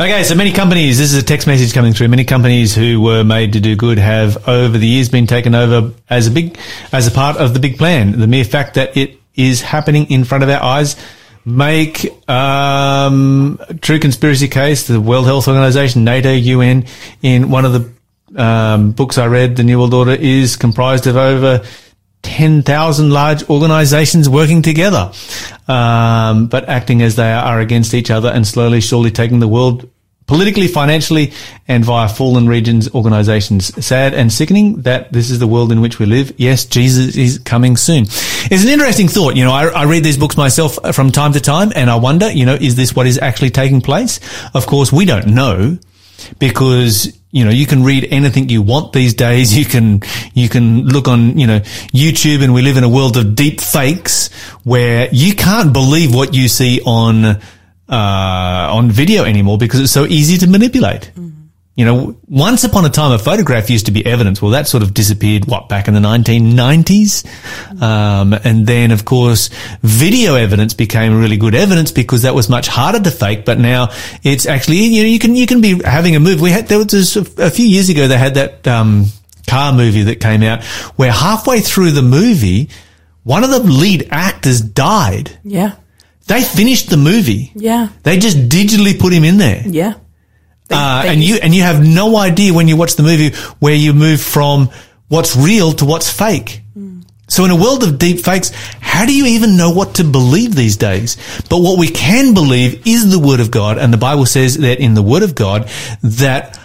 Okay, so many companies, this is a text message coming through. Many companies who were made to do good have over the years been taken over as a big, as a part of the big plan. The mere fact that it is happening in front of our eyes make um, true conspiracy case. The World Health Organization, NATO, UN, in one of the um, books I read, The New World Order, is comprised of over 10,000 large organizations working together, um, but acting as they are against each other and slowly, surely taking the world politically, financially, and via fallen regions organizations. Sad and sickening that this is the world in which we live. Yes, Jesus is coming soon. It's an interesting thought. You know, I, I, read these books myself uh, from time to time and I wonder, you know, is this what is actually taking place? Of course, we don't know because you know, you can read anything you want these days. You can, you can look on, you know, YouTube and we live in a world of deep fakes where you can't believe what you see on, uh, on video anymore because it's so easy to manipulate. Mm. You know, once upon a time, a photograph used to be evidence. Well, that sort of disappeared, what, back in the 1990s? Um, and then, of course, video evidence became really good evidence because that was much harder to fake. But now it's actually, you know, you can, you can be having a move. We had, there was a, a few years ago, they had that, um, car movie that came out where halfway through the movie, one of the lead actors died. Yeah. They finished the movie. Yeah. They just digitally put him in there. Yeah. They, uh, they and you and you have no idea when you watch the movie where you move from what's real to what's fake. Mm. So in a world of deep fakes, how do you even know what to believe these days? But what we can believe is the word of God, and the Bible says that in the word of God that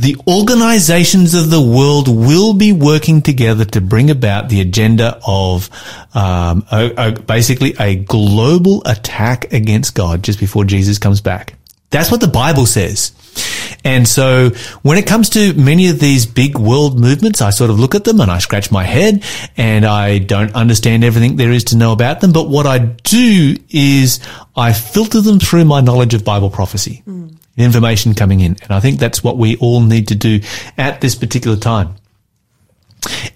the organizations of the world will be working together to bring about the agenda of um, a, a, basically a global attack against God just before Jesus comes back. That's what the Bible says. And so when it comes to many of these big world movements, I sort of look at them and I scratch my head and I don't understand everything there is to know about them. But what I do is I filter them through my knowledge of Bible prophecy, mm. Information coming in. And I think that's what we all need to do at this particular time.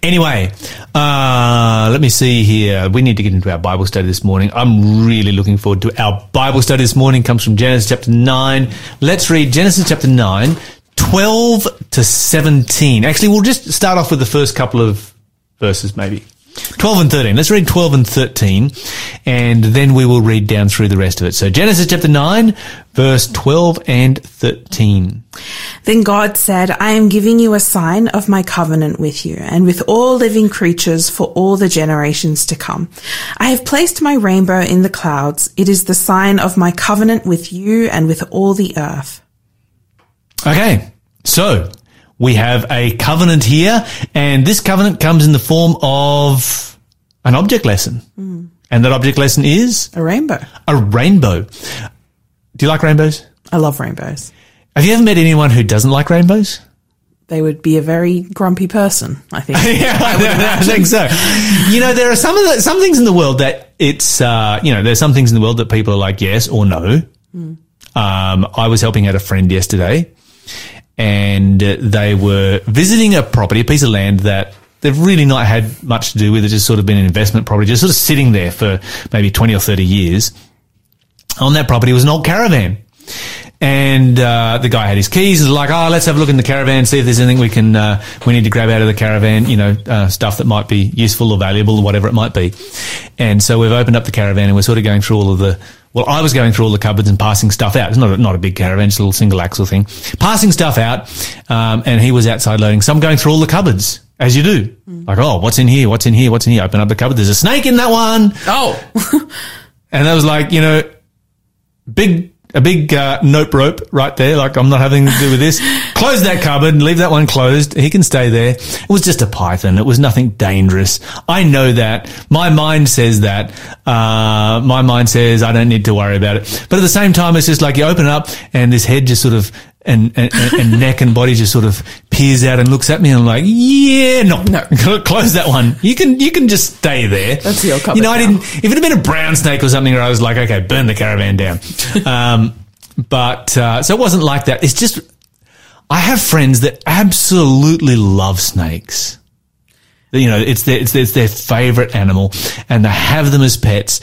Anyway, uh, let me see here. We need to get into our Bible study this morning. I'm really looking forward to our Bible study this morning. Comes from Genesis chapter 9. Let's read Genesis chapter 9, 12 to 17. Actually, we'll just start off with the first couple of verses maybe. 12 and 13. Let's read 12 and 13 and then we will read down through the rest of it. So Genesis chapter 9 verse 12 and 13. Then God said, I am giving you a sign of my covenant with you and with all living creatures for all the generations to come. I have placed my rainbow in the clouds. It is the sign of my covenant with you and with all the earth. Okay. So we have a covenant here, and this covenant comes in the form of an object lesson. Mm. And that object lesson is? A rainbow. A rainbow. Do you like rainbows? I love rainbows. Have you ever met anyone who doesn't like rainbows? They would be a very grumpy person, I think. yeah, I, I, think so. you know, there are some of the, some things in the world that it's, uh, you know, there's some things in the world that people are like yes or no. Mm. Um, I was helping out a friend yesterday and they were visiting a property, a piece of land that they've really not had much to do with. It's just sort of been an investment property, just sort of sitting there for maybe 20 or 30 years. On that property was an old caravan. And uh, the guy had his keys. Was like, oh, let's have a look in the caravan, see if there's anything we can uh, we need to grab out of the caravan. You know, uh, stuff that might be useful or valuable, or whatever it might be. And so we've opened up the caravan, and we're sort of going through all of the well, I was going through all the cupboards and passing stuff out. It's not a, not a big caravan, it's a little single axle thing. Passing stuff out, um, and he was outside loading. So I'm going through all the cupboards, as you do. Mm. Like, oh, what's in here? What's in here? What's in here? Open up the cupboard. There's a snake in that one. Oh. and that was like, you know, big a big uh, nope rope right there. Like I'm not having to do with this. Close that cupboard and leave that one closed. He can stay there. It was just a python. It was nothing dangerous. I know that. My mind says that. Uh, my mind says I don't need to worry about it. But at the same time, it's just like you open it up and this head just sort of and, and, and neck and body just sort of peers out and looks at me and I'm like, yeah, no, no, close that one. You can, you can just stay there. That's your You know, I didn't, if it had been a brown snake or something I was like, okay, burn the caravan down. um, but, uh, so it wasn't like that. It's just, I have friends that absolutely love snakes. You know, it's their, it's their, it's their favorite animal and they have them as pets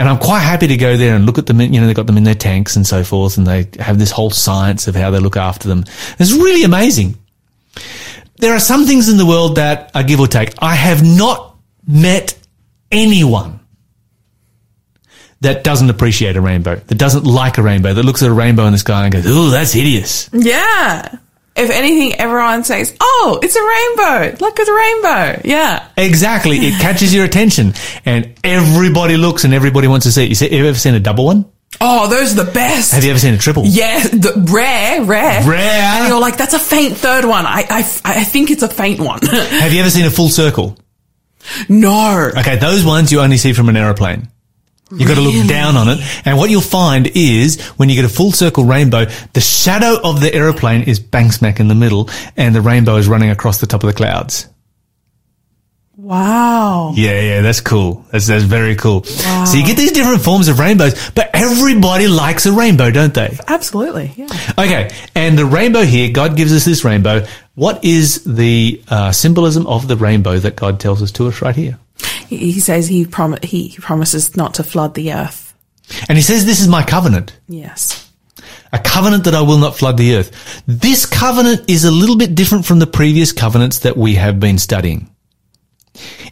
And I'm quite happy to go there and look at them. You know, they've got them in their tanks and so forth, and they have this whole science of how they look after them. It's really amazing. There are some things in the world that are give or take. I have not met anyone that doesn't appreciate a rainbow, that doesn't like a rainbow, that looks at a rainbow in the sky and goes, "Oh, that's hideous." Yeah. If anything, everyone says, "Oh, it's a rainbow! Look at the rainbow!" Yeah. Exactly, it catches your attention, and everybody looks and everybody wants to see it. You, see, you ever seen a double one? Oh, those are the best. Have you ever seen a triple? Yeah, the, rare, rare, Rare. And you're like, that's a faint third one. I, I, I think it's a faint one. Have you ever seen a full circle? no. Okay, those ones you only see from an aeroplane. You've got to look Really? down on it. And what you'll find is when you get a full circle rainbow, the shadow of the aeroplane is bang smack in the middle and the rainbow is running across the top of the clouds. Wow. Yeah, yeah, that's cool. That's, that's very cool. So you get these different forms of rainbows, but everybody likes a rainbow, don't they? Absolutely. Yeah. Okay. And the rainbow here, God gives us this rainbow. What is the uh, symbolism of the rainbow that God tells us to us right here? He, he says he, prom- he, he promises not to flood the earth. And he says, this is my covenant. Yes. a covenant that I will not flood the earth. This covenant is a little bit different from the previous covenants that we have been studying.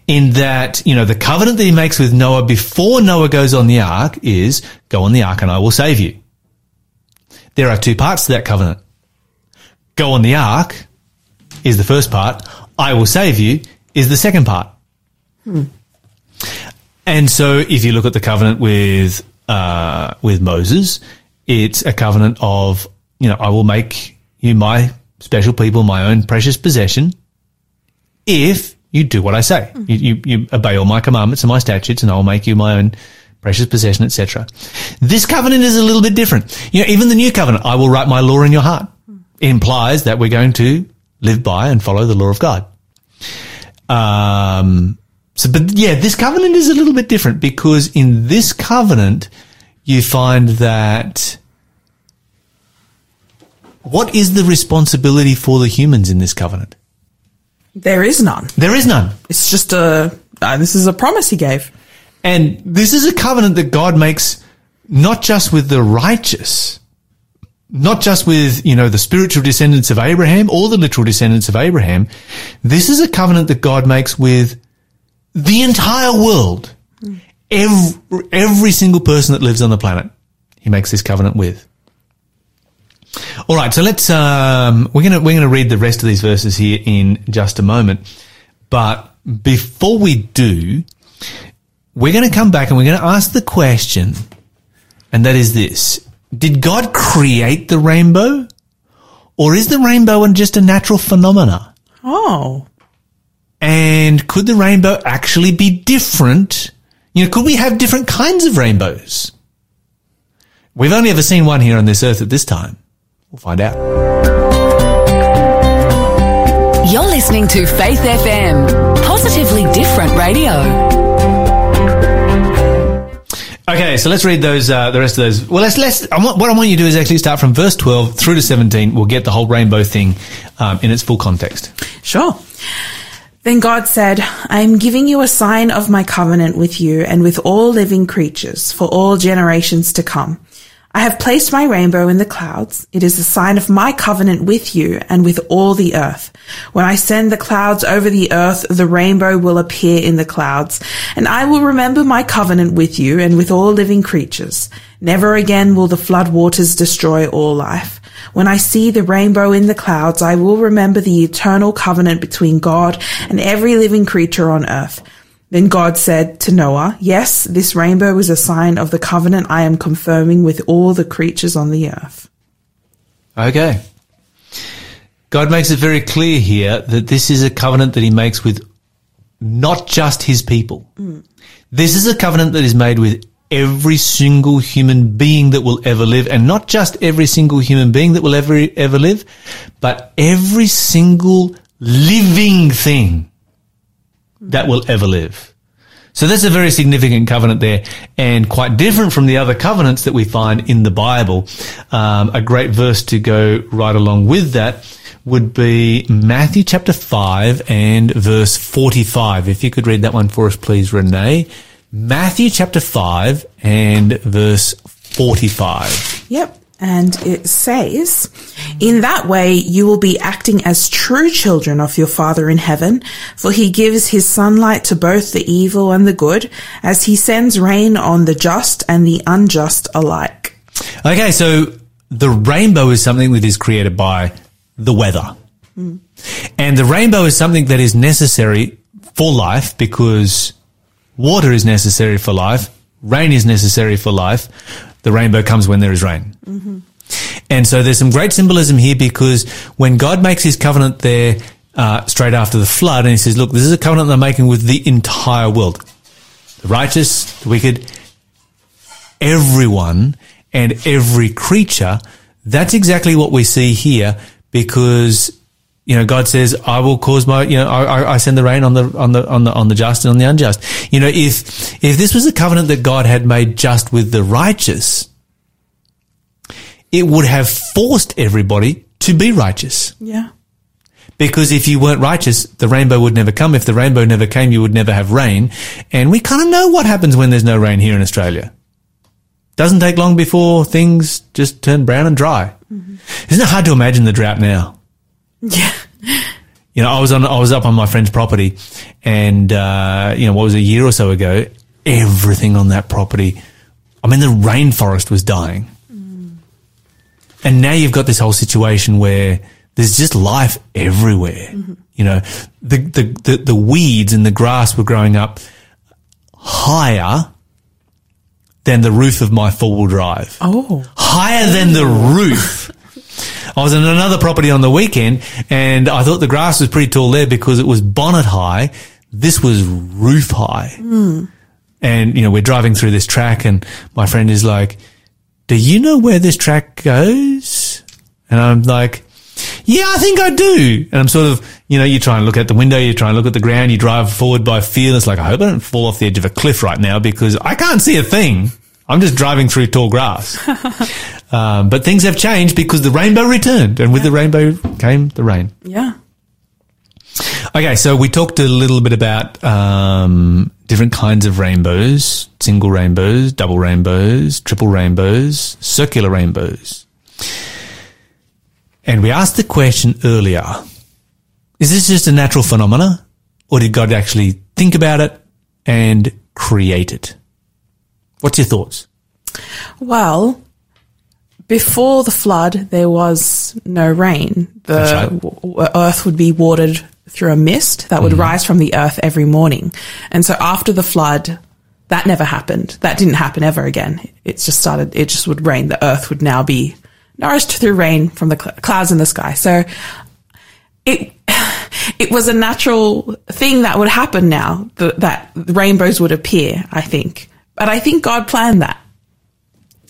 In that, you know, the covenant that he makes with Noah before Noah goes on the ark is go on the ark and I will save you. There are two parts to that covenant. Go on the ark is the first part. I will save you is the second part. Hmm. And so if you look at the covenant with, uh, with Moses, it's a covenant of, you know, I will make you my special people, my own precious possession, if you do what I say. You, you, you obey all my commandments and my statutes, and I will make you my own precious possession, etc. This covenant is a little bit different. You know, even the new covenant, I will write my law in your heart, implies that we're going to live by and follow the law of God. Um, so, but yeah, this covenant is a little bit different because in this covenant, you find that what is the responsibility for the humans in this covenant? There is none. There is none. It's just a, uh, this is a promise he gave. And this is a covenant that God makes not just with the righteous, not just with, you know, the spiritual descendants of Abraham or the literal descendants of Abraham. This is a covenant that God makes with the entire world. Every, every single person that lives on the planet, he makes this covenant with. All right, so let's um, we're gonna we're gonna read the rest of these verses here in just a moment. But before we do, we're to come back and we're to ask the question, and that is this: Did God create the rainbow, or is the rainbow just a natural phenomena? Oh. And could the rainbow actually be different? You know, could we have different kinds of rainbows? We've only ever seen one here on this earth at this time. We'll find out. You're listening to Faith FM, positively different radio. Okay, so let's read those. Uh, the rest of those. Well, let's let's. I want, what I want you to do is actually start from verse twelve through to seventeen. We'll get the whole rainbow thing um, in its full context. Sure. Then God said, I am giving you a sign of my covenant with you and with all living creatures for all generations to come. I have placed my rainbow in the clouds. It is a sign of my covenant with you and with all the earth. When I send the clouds over the earth, the rainbow will appear in the clouds, and I will remember my covenant with you and with all living creatures. Never again will the flood waters destroy all life. When I see the rainbow in the clouds, I will remember the eternal covenant between God and every living creature on earth. Then God said to Noah, Yes, this rainbow is a sign of the covenant I am confirming with all the creatures on the earth. Okay. God makes it very clear here that this is a covenant that He makes with not just His people. Mm. This is a covenant that is made with every single human being that will ever live, and not just every single human being that will ever ever live, but every single living thing that will ever live. So that's a very significant covenant there and quite different from the other covenants that we find in the Bible. Um, a great verse to go right along with that would be Matthew chapter 5 and verse 45. If you could read that one for us, please, Renee. Matthew chapter 5 and verse 45. Yep. And it says, in that way you will be acting as true children of your Father in heaven, for he gives his sunlight to both the evil and the good, as he sends rain on the just and the unjust alike. Okay, so the rainbow is something that is created by the weather. Mm. And the rainbow is something that is necessary for life because water is necessary for life, rain is necessary for life. The rainbow comes when there is rain. And so there's some great symbolism here because when God makes his covenant there uh, straight after the flood, and he says, Look, this is a covenant I'm making with the entire world the righteous, the wicked, everyone, and every creature. That's exactly what we see here because you know, God says, "I will cause my, you know, I, I send the rain on the on the on the on the just and on the unjust." You know, if if this was a covenant that God had made just with the righteous, it would have forced everybody to be righteous. Yeah. Because if you weren't righteous, the rainbow would never come. If the rainbow never came, you would never have rain. And we kind of know what happens when there's no rain here in Australia. Doesn't take long before things just turn brown and dry. Mm-hmm. Isn't it hard to imagine the drought now? Yeah. You know, I was on, I was up on my friend's property and, uh, you know, what was it, a year or so ago, everything on that property, I mean, the rainforest was dying. And now you've got this whole situation where there's just life everywhere. You know, the, the, the, the weeds and the grass were growing up higher than the roof of my four wheel drive Oh. higher than the roof. I was in another property on the weekend and I thought the grass was pretty tall there because it was bonnet high. This was roof high. Hmm. And, you know, we're driving through this track and my friend is like, do you know where this track goes? And I'm like, yeah, I think I do. And I'm sort of, you know, you try and look at the window, you try and look at the ground, you drive forward by feel. It's like, I hope I don't fall off the edge of a cliff right now because I can't see a thing. I'm just driving through tall grass. um, but things have changed because the rainbow returned and with the rainbow came the rain. Yeah. Okay, so we talked a little bit about um, different kinds of rainbows single rainbows, double rainbows, triple rainbows, circular rainbows. And we asked the question earlier is this just a natural phenomena, or did God actually think about it and create it? What's your thoughts? Well, before the flood, there was no rain. The right. earth would be watered through a mist that would mm-hmm. rise from the earth every morning. And so after the flood, that never happened. That didn't happen ever again. It just started, it just would rain. The earth would now be nourished through rain from the cl- clouds in the sky. So it, it was a natural thing that would happen now th- that rainbows would appear, I think. But I think God planned that.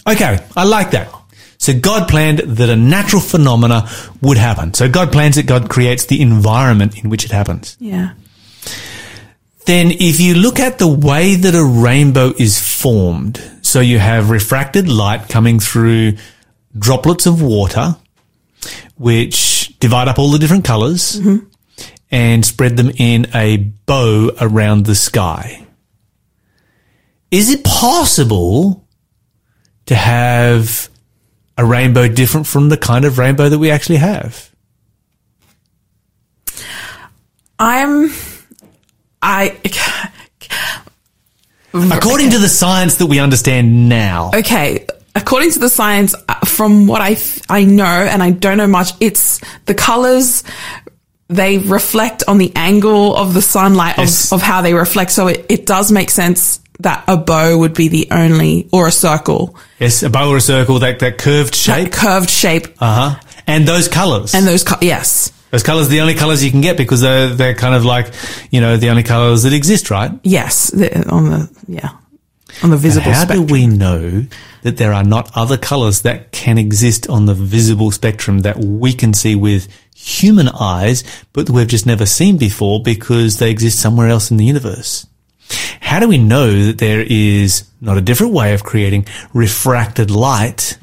Okay, I like that. So God planned that a natural phenomena would happen. So God plans it, God creates the environment in which it happens. Yeah. Then if you look at the way that a rainbow is formed, so you have refracted light coming through droplets of water, which divide up all the different colors mm-hmm. and spread them in a bow around the sky. Is it possible to have a rainbow different from the kind of rainbow that we actually have? I'm, I, According to the science that we understand now. okay. According to the science, uh, from what I, I know, and I don't know much, it's the colors, they reflect on the angle of the sunlight Yes. of, of how they reflect. So it, it does make sense that a bow would be the only, or a circle, Yes, a bow or a circle, that, that curved that shape. curved shape. Uh huh. And those colours. and those, co- yes. those colours are the only colours you can get because they're, they're kind of like, you know, the only colours that exist, right? Yes. On the, yeah. On the visible How spectrum. do we know that there are not other colours that can exist on the visible spectrum that we can see with human eyes, but we've just never seen before because they exist somewhere else in the universe? How do we know that there is not a different way of creating refracted light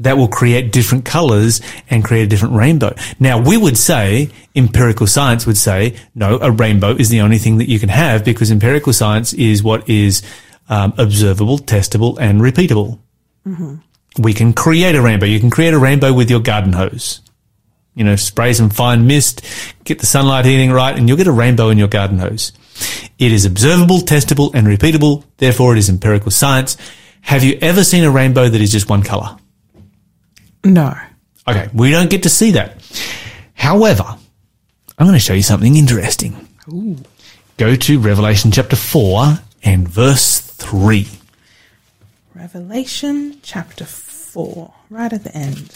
that will create different colors and create a different rainbow. Now, we would say, empirical science would say, no, a rainbow is the only thing that you can have because empirical science is what is um, observable, testable, and repeatable. We can create a rainbow. You can create a rainbow with your garden hose. You know, spray some fine mist, get the sunlight heating right, and you'll get a rainbow in your garden hose. It is observable, testable, and repeatable. Therefore, it is empirical science. Have you ever seen a rainbow that is just one color? No. Okay, we don't get to see that. However, I'm going to show you something interesting. Ooh. Go to Revelation chapter 4 and verse 3. Revelation chapter 4, right at the end.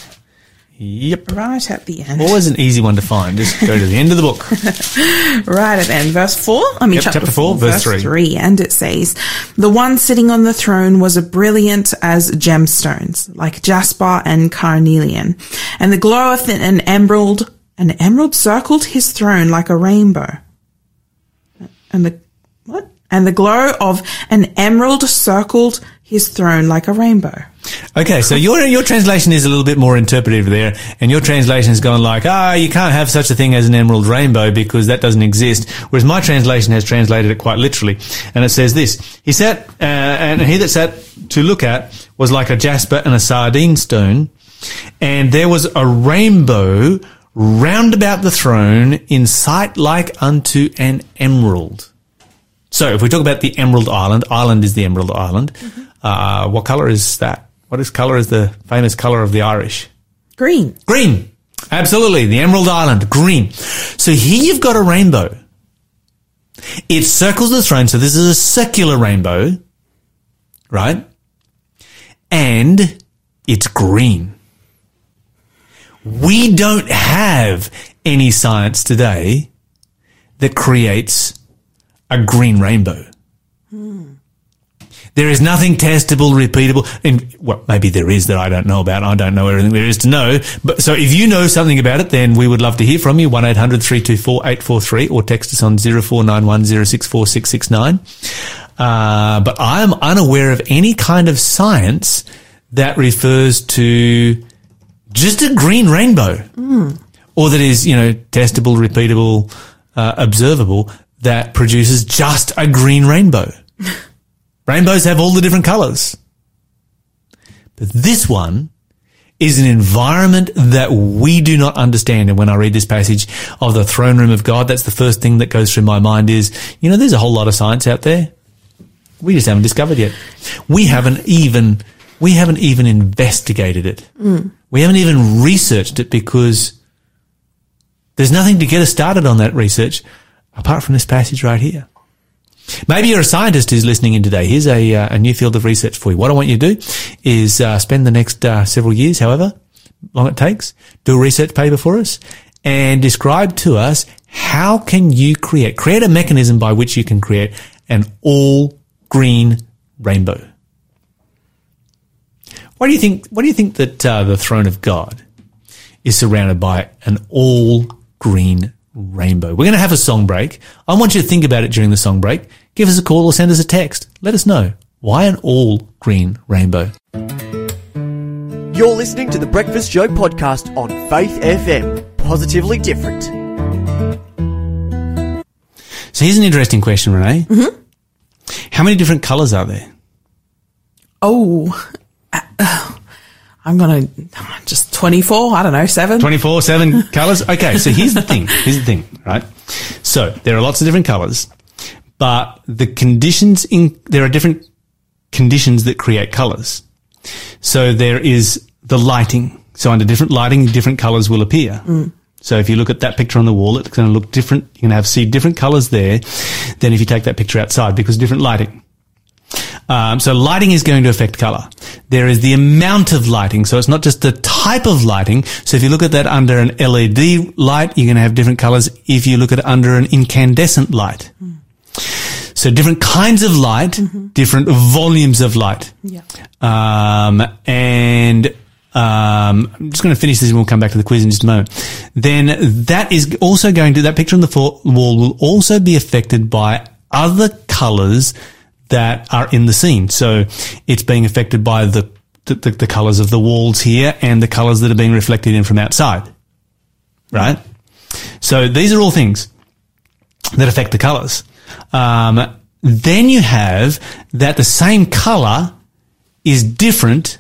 Yep. Right at the end. Always an easy one to find. Just go to the end of the book. Right at the end. Verse 4. I mean, Yep, chapter, chapter four, 4, verse verse three. 3. And it says, The one sitting on the throne was a brilliant as gemstones, like jasper and carnelian. And the glow of an emerald, an emerald circled his throne like a rainbow. And the, what? And the glow of an emerald circled his throne like a rainbow. Okay, so your your translation is a little bit more interpretive there, and your translation has gone like, ah, you can't have such a thing as an emerald rainbow because that doesn't exist. Whereas my translation has translated it quite literally, and it says this: He sat, uh, and he that sat to look at was like a jasper and a sardine stone, and there was a rainbow round about the throne in sight like unto an emerald. So if we talk about the Emerald Island, Island is the Emerald Island. Uh, what color is that? What is color is the famous color of the Irish? Green. Green. Absolutely. The Emerald Island. Green. So here you've got a rainbow. It circles the throne. So this is a circular rainbow, right? And it's green. We don't have any science today that creates a green rainbow. There is nothing testable, repeatable, and well, maybe there is that I don't know about. I don't know everything there is to know. But so if you know something about it, then we would love to hear from you. 1-800-324-843 or text us on 0491 064669. Uh, but I'm unaware of any kind of science that refers to just a green rainbow or that is, you know, testable, repeatable, uh, observable that produces just a green rainbow. Rainbows have all the different colors. But this one is an environment that we do not understand. And when I read this passage of the throne room of God, that's the first thing that goes through my mind is, you know, there's a whole lot of science out there. We just haven't discovered yet. We haven't even, we haven't even investigated it. Mm. We haven't even researched it because there's nothing to get us started on that research apart from this passage right here. Maybe you're a scientist who's listening in today. Here's a, uh, a new field of research for you. What I want you to do is uh, spend the next uh, several years, however long it takes, do a research paper for us and describe to us how can you create, create a mechanism by which you can create an all green rainbow. Why do you think, why do you think that uh, the throne of God is surrounded by an all green rainbow? We're going to have a song break. I want you to think about it during the song break. Give us a call or send us a text. Let us know. Why an all green rainbow? You're listening to the Breakfast Show podcast on Faith FM. Positively different. So here's an interesting question, Renee. Mm-hmm. How many different colours are there? Oh, I'm going to just 24, I don't know, 7. 24, seven colours? Okay, so here's the thing. Here's the thing, right? So there are lots of different colours, but the conditions in, there are different conditions that create colours. So there is the lighting. So under different lighting, different colours will appear. Mm. So if you look at that picture on the wall, it's going to look different. You're going to have see different colours there than if you take that picture outside because different lighting. Um, so lighting is going to affect color. There is the amount of lighting. So it's not just the type of lighting. So if you look at that under an LED light, you're going to have different colors. If you look at it under an incandescent light. So different kinds of light, different volumes of light. Yeah. Um, and um, I'm just going to finish this and we'll come back to the quiz in just a moment. Then that is also going to, that picture on the wall will also be affected by other colors that are in the scene. So it's being affected by the, the, the, colors of the walls here and the colors that are being reflected in from outside. Right? So these are all things that affect the colors. Um, then you have that the same color is different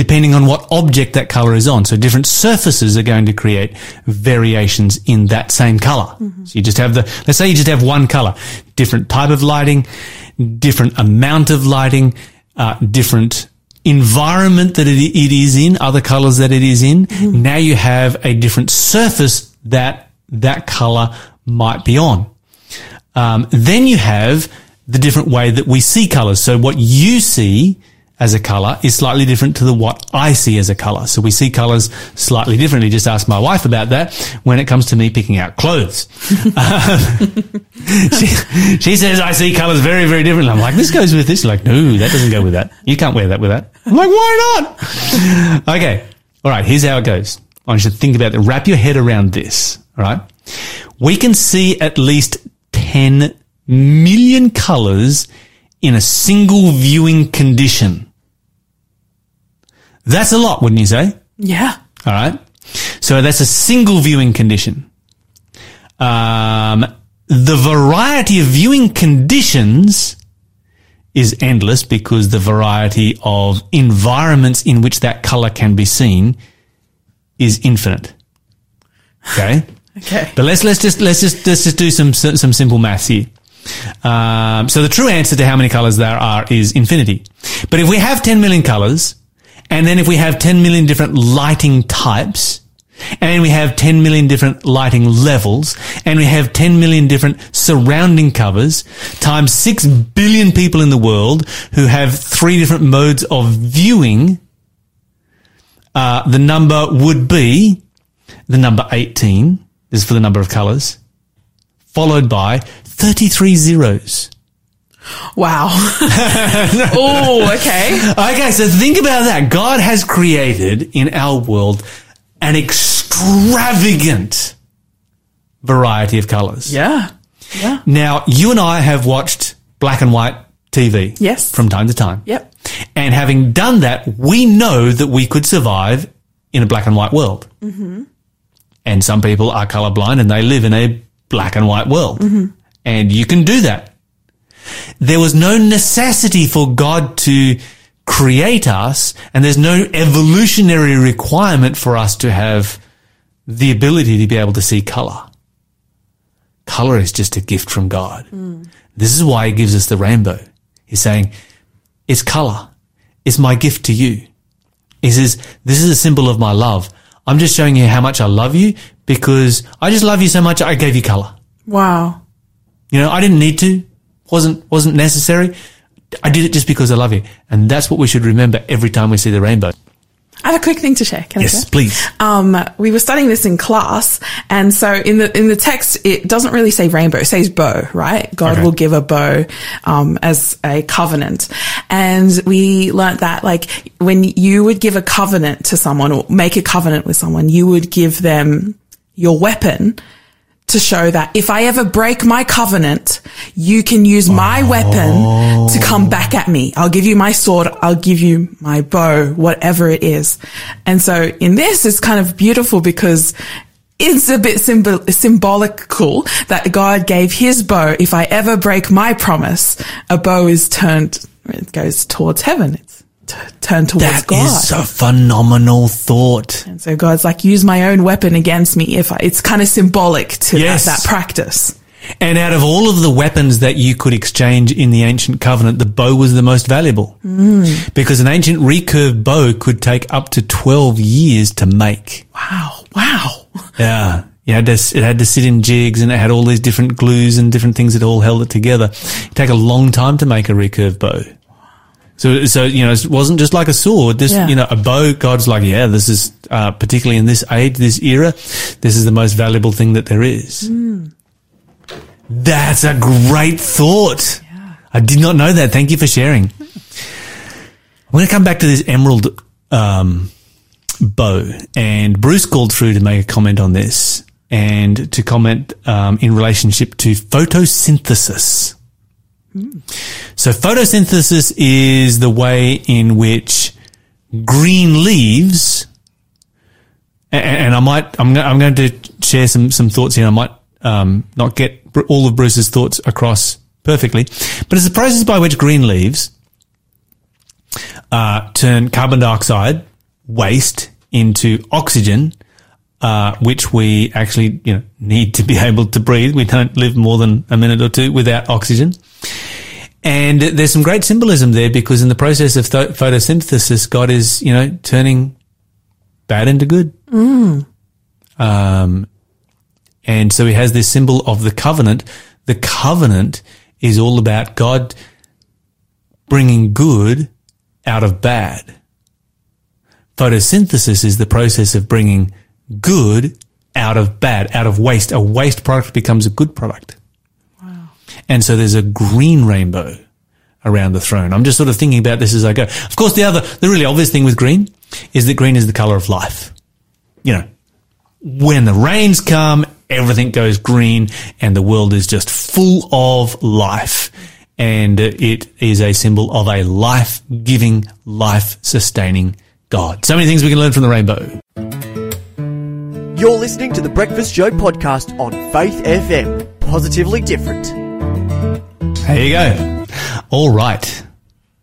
depending on what object that color is on. So different surfaces are going to create variations in that same color. So you just have the, let's say you just have one color, different type of lighting, different amount of lighting, uh, different environment that it, it is in, other colors that it is in. Now you have a different surface that that color might be on. Um, then you have the different way that we see colors. So what you see as a color is slightly different to the what I see as a color. So we see colors slightly differently. Just ask my wife about that when it comes to me picking out clothes. She, she says I see colors very, very differently. I'm like, this goes with this. Like, no, that doesn't go with that. You can't wear that with that. I'm like, why not? okay. All right. Here's how it goes. I want you to think about it. Wrap your head around this. All right. We can see at least 10 million colors in a single viewing condition. That's a lot, wouldn't you say? Yeah. All right. So that's a single viewing condition. Um, the variety of viewing conditions is endless because the variety of environments in which that color can be seen is infinite. Okay. Okay. But let's let's just let's just let's just do some some simple maths here. Um, so the true answer to how many colors there are is infinity. But if we have 10 million colors, and then if we have 10 million different lighting types, and we have 10 million different lighting levels, and we have 10 million different surrounding covers, times 6 billion people in the world who have three different modes of viewing, uh, the number would be the number 18. This is for the number of colors. Followed by 33 zeros. Wow. oh, okay. Okay, so think about that. God has created in our world an extravagant variety of colors. Yeah. Yeah. Now, you and I have watched black and white TV. Yes. From time to time. Yep. And having done that, we know that we could survive in a black and white world. Mm-hmm. And some people are colorblind and they live in a black and white world. And you can do that. There was no necessity for God to create us and there's no evolutionary requirement for us to have the ability to be able to see color. Color is just a gift from God. Mm. This is why he gives us the rainbow. He's saying, it's color. It's my gift to you. He says, this is a symbol of my love. I'm just showing you how much I love you because I just love you so much I gave you color. Wow. You know, I didn't need to. Wasn't, wasn't necessary. I did it just because I love you. And that's what we should remember every time we see the rainbow. I have a quick thing to share. Can I Yes, share? please. Um, we were studying this in class, and so in the in the text, it doesn't really say rainbow; it says bow. Right? God Okay. will give a bow um, as a covenant, and we learnt that like when you would give a covenant to someone or make a covenant with someone, you would give them your weapon to show that if I ever break my covenant, you can use my oh. weapon to come back at me. I'll give you my sword. I'll give you my bow, whatever it is. And so in this, it's kind of beautiful because it's a bit symbol- symbolical that God gave his bow. If I ever break my promise, a bow is turned, it goes towards heaven. It's t- turned towards That God. is a phenomenal thought. And so God's like, use my own weapon against me if I, it's kind of symbolic to Yes. that, that practice. And out of all of the weapons that you could exchange in the ancient covenant, the bow was the most valuable. Mm. Because an ancient recurved bow could take up to 12 years to make. Wow. Wow. Yeah. You had to, it had to sit in jigs and it had all these different glues and different things that all held it together. It'd take a long time to make a recurved bow. So, so, you know, it wasn't just like a sword. This, Yeah. you know, a bow, God's like, yeah, this is, uh, particularly in this age, this era, this is the most valuable thing that there is. That's a great thought. I did not know that. Thank you for sharing. I'm going to come back to this emerald, um, bow and Bruce called through to make a comment on this and to comment, um, in relationship to photosynthesis. So photosynthesis is the way in which green leaves, and, and I might, I'm, I'm going to share some, some thoughts here. I might, um, not get all of Bruce's thoughts across perfectly, but it's a process by which green leaves, uh, turn carbon dioxide waste into oxygen, uh, which we actually, you know, need to be able to breathe. We don't live more than a minute or two without oxygen. And there's some great symbolism there because in the process of th- photosynthesis, God is, you know, turning bad into good. Um, and so he has this symbol of the covenant. The covenant is all about God bringing good out of bad. Photosynthesis is the process of bringing good out of bad, out of waste. A waste product becomes a good product. And so there's a green rainbow around the throne. I'm just sort of thinking about this as I go. Of course, the other, the really obvious thing with green is that green is the color of life. You know, when the rains come, everything goes green and the world is just full of life. And it is a symbol of a life giving, life sustaining God. So many things we can learn from the rainbow. You're listening to the Breakfast Show podcast on Faith FM. Positively different. There you go. All right.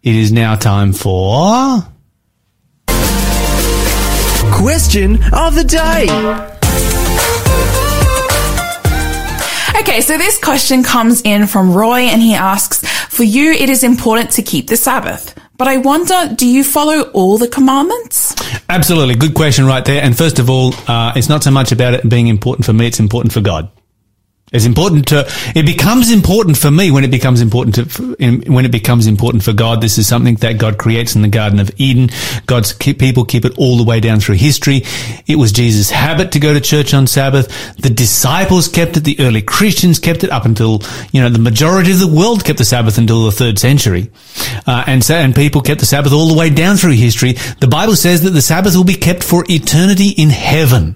It is now time for. Question of the day. Okay, so this question comes in from Roy and he asks, for you, it is important to keep the Sabbath. But I wonder, do you follow all the commandments? Absolutely. Good question right there. And first of all, uh, it's not so much about it being important for me, it's important for God. It's important to, it becomes important for me when it becomes important to, when it becomes important for God. This is something that God creates in the Garden of Eden. God's people keep it all the way down through history. It was Jesus' habit to go to church on Sabbath. The disciples kept it. The early Christians kept it up until, you know, the majority of the world kept the Sabbath until the third century. Uh, and so, and people kept the Sabbath all the way down through history. The Bible says that the Sabbath will be kept for eternity in heaven.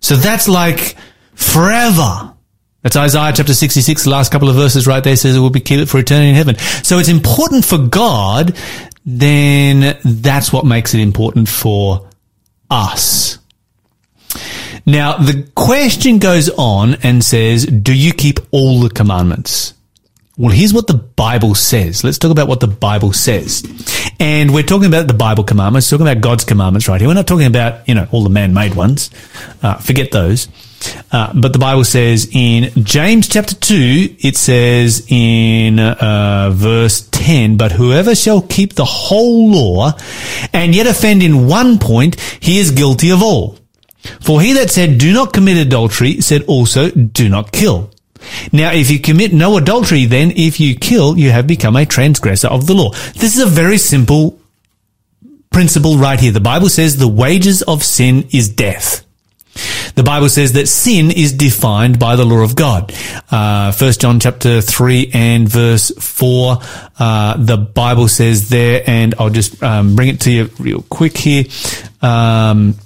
So that's like forever. That's Isaiah chapter 66, the last couple of verses right there says it will be kept for eternity in heaven. So it's important for God, then that's what makes it important for us. Now, the question goes on and says, do you keep all the commandments? Well, here's what the Bible says. Let's talk about what the Bible says. And we're talking about the Bible commandments, talking about God's commandments right here. We're not talking about, you know, all the man-made ones. Uh, forget those. Uh, but the Bible says in James chapter 2, it says in uh, verse 10, but whoever shall keep the whole law and yet offend in one point, he is guilty of all. For he that said, do not commit adultery, said also, do not kill. Now, if you commit no adultery, then if you kill, you have become a transgressor of the law. This is a very simple principle right here. The Bible says the wages of sin is death. The Bible says that sin is defined by the law of God. Uh, First John chapter three and verse four. Uh, the Bible says there, and I'll just um, bring it to you real quick here. Um,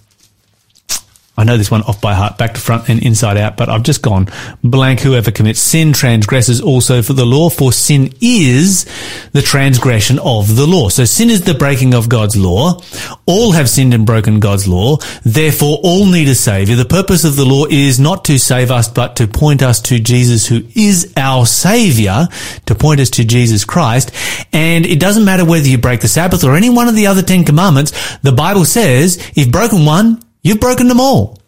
I know this one off by heart, back to front and inside out, but I've just gone blank. Whoever commits sin transgresses also for the law, for sin is the transgression of the law. So sin is the breaking of God's law. All have sinned and broken God's law. Therefore, all need a savior. The purpose of the law is not to save us, but to point us to Jesus, who is our savior, to point us to Jesus Christ. And it doesn't matter whether you break the Sabbath or any one of the other Ten Commandments. The Bible says, if broken one, You've broken them all.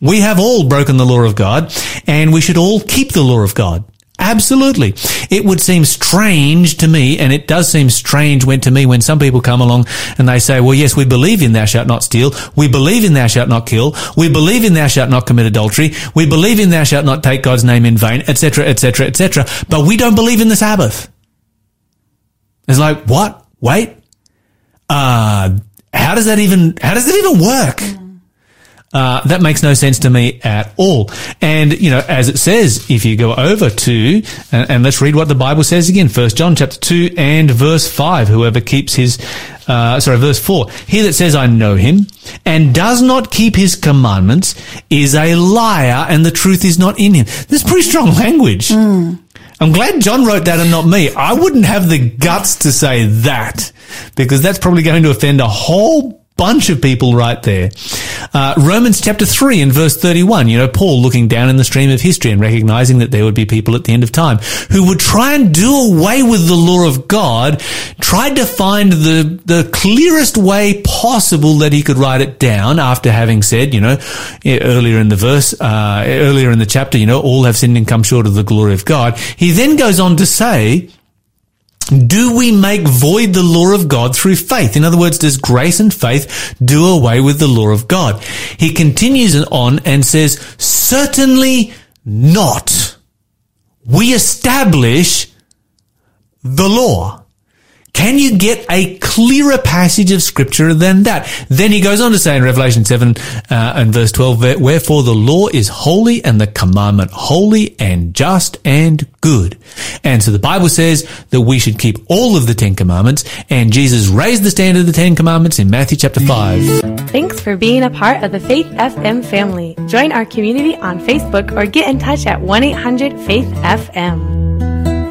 We have all broken the law of God and we should all keep the law of God. Absolutely. It would seem strange to me, and it does seem strange when to me when some people come along and they say, well, yes, we believe in thou shalt not steal. We believe in thou shalt not kill. We believe in thou shalt not commit adultery. We believe in thou shalt not take God's name in vain, etc., etc., etc. But we don't believe in the Sabbath. It's like, what? Wait. Uh, how does that even, how does that even work? Uh, that makes no sense to me at all. And, you know, as it says, if you go over to, and, and let's read what the Bible says again, First John chapter 2 and verse 5, whoever keeps his, uh, sorry, verse 4, he that says, I know him, and does not keep his commandments is a liar, and the truth is not in him. This is pretty strong language. I'm glad John wrote that and not me. I wouldn't have the guts to say that because that's probably going to offend a whole bunch of people right there. Uh, Romans chapter 3 and verse 31, you know, Paul looking down in the stream of history and recognizing that there would be people at the end of time who would try and do away with the law of God, tried to find the, the clearest way possible that he could write it down after having said, you know, earlier in the verse, uh, earlier in the chapter, you know, all have sinned and come short of the glory of God. He then goes on to say, do we make void the law of God through faith? In other words, does grace and faith do away with the law of God? He continues on and says, certainly not. We establish the law. Can you get a clearer passage of scripture than that? Then he goes on to say in Revelation 7 uh, and verse 12, wherefore the law is holy and the commandment holy and just and good. And so the Bible says that we should keep all of the Ten Commandments and Jesus raised the standard of the Ten Commandments in Matthew chapter 5. Thanks for being a part of the Faith FM family. Join our community on Facebook or get in touch at 1-800-FAITH-FM.